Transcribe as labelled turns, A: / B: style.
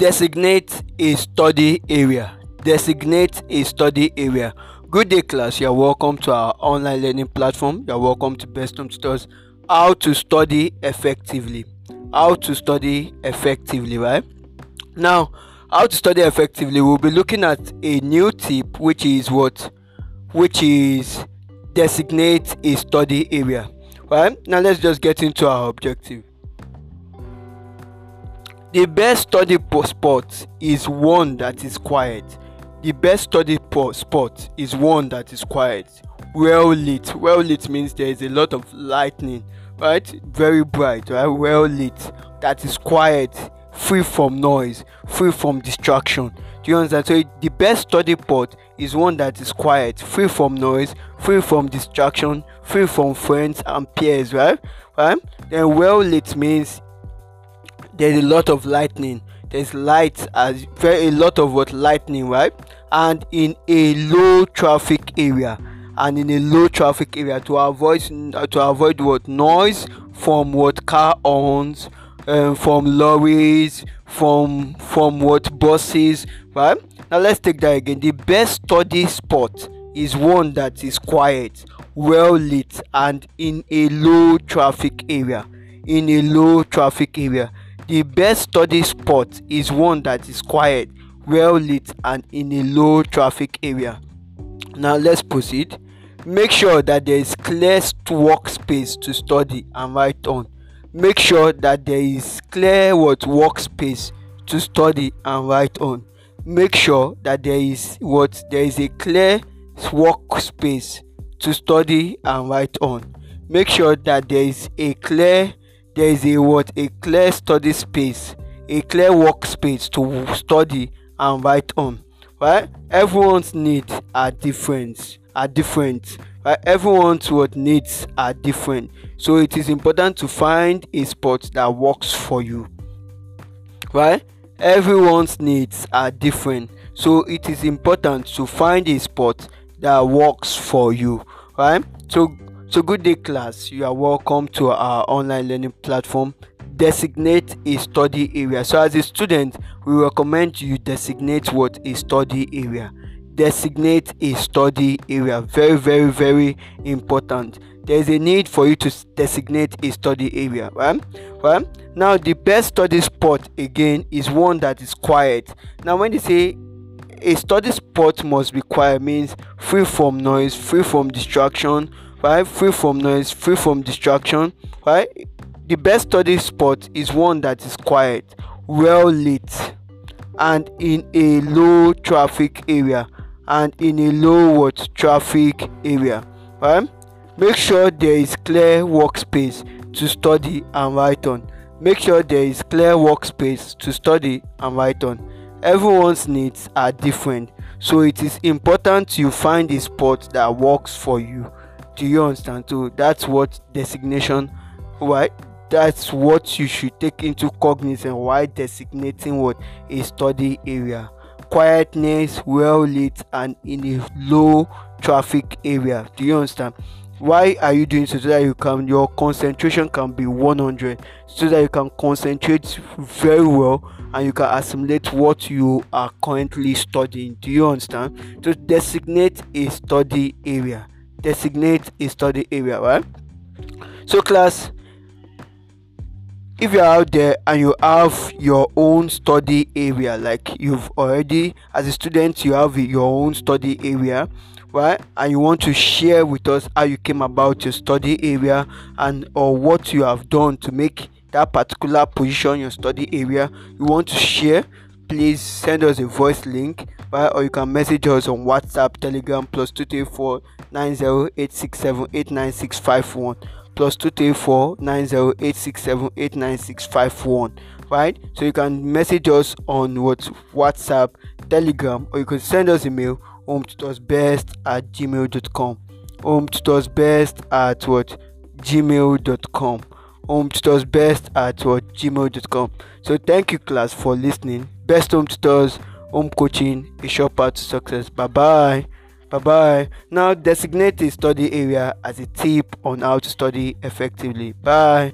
A: Designate a study area. Designate a study area. Good day, class. You're welcome to our online learning platform. You're welcome to Best Home Tutors. How to study effectively. How to study effectively, right? Now, how to study effectively, we'll be looking at a new tip, which is what? Which is designate a study area. Right? Now, let's just get into our objective. The best study spot is one that is quiet. The best study spot is one that is quiet, well lit. Well lit means there is a lot of lightning, right? Very bright, right? Well lit. That is quiet, free from noise, free from distraction. Do you understand? So the best study spot is one that is quiet, free from noise, free from distraction, free from friends and peers, right? Right? Then well lit means there's a lot of lightning. There's light as very a lot of what? Lightning right? And in a low traffic area. And in a low traffic area to avoid to avoid what? Noise from what? Car horns um, from lorries from from what? Buses right? Now let's take that again. The best study spot is one that is quiet well lit and in a low traffic area. In a low traffic area the best study spot is one that is quiet, well lit, and in a low traffic area. Now let's proceed. Make sure that there is clear workspace to study and write on. Make sure that there is clear what workspace to study and write on. Make sure that there is what there is a clear workspace to study and write on. Make sure that there is a clear there is a what? A clear study space a clear workspace to study and write on right? Everyone's needs are different are different right? Everyone's what? Needs are different. So it is important to find a spot that works for you right? Everyone's needs are different. So it is important to find a spot that works for you right? So so, good day, class. You are welcome to our online learning platform. Designate a study area. So, as a student, we recommend you designate what a study area. Designate a study area. Very, very, very important. There is a need for you to designate a study area, right? Right now, the best study spot again is one that is quiet. Now, when they say a study spot must be quiet, means free from noise, free from distraction right free from noise free from distraction. Right the best study spot is one that is quiet well lit and in a low traffic area and in a low what? Traffic area. Right make sure there is clear workspace to study and write on. Make sure there is clear workspace to study and write on. Everyone's needs are different so it is important you find a spot that works for you do you understand? So that's what designation why that's what you should take into cognizance while designating what a study area. Quietness well lit and in a low traffic area. Do you understand? Why are you doing so, so that you can your concentration can be 100 so that you can concentrate very well and you can assimilate what you are currently studying. Do you understand? To designate a study area designate a study area right? So class if you're out there and you have your own study area like you've already as a student you have your own study area right? And you want to share with us how you came about your study area and or what you have done to make that particular position your study area you want to share please send us a voice link or you can message us on whatsapp telegram plus 234 908678965 plus 234 908678965 right? So you can message us on what whatsapp telegram or you can send us email home best at gmail.com home best at what? gmail.com home best at what? gmail.com so thank you class for listening. Best home tutors home coaching a short path to success. Bye bye bye bye now designate a study area as a tip on how to study effectively. Bye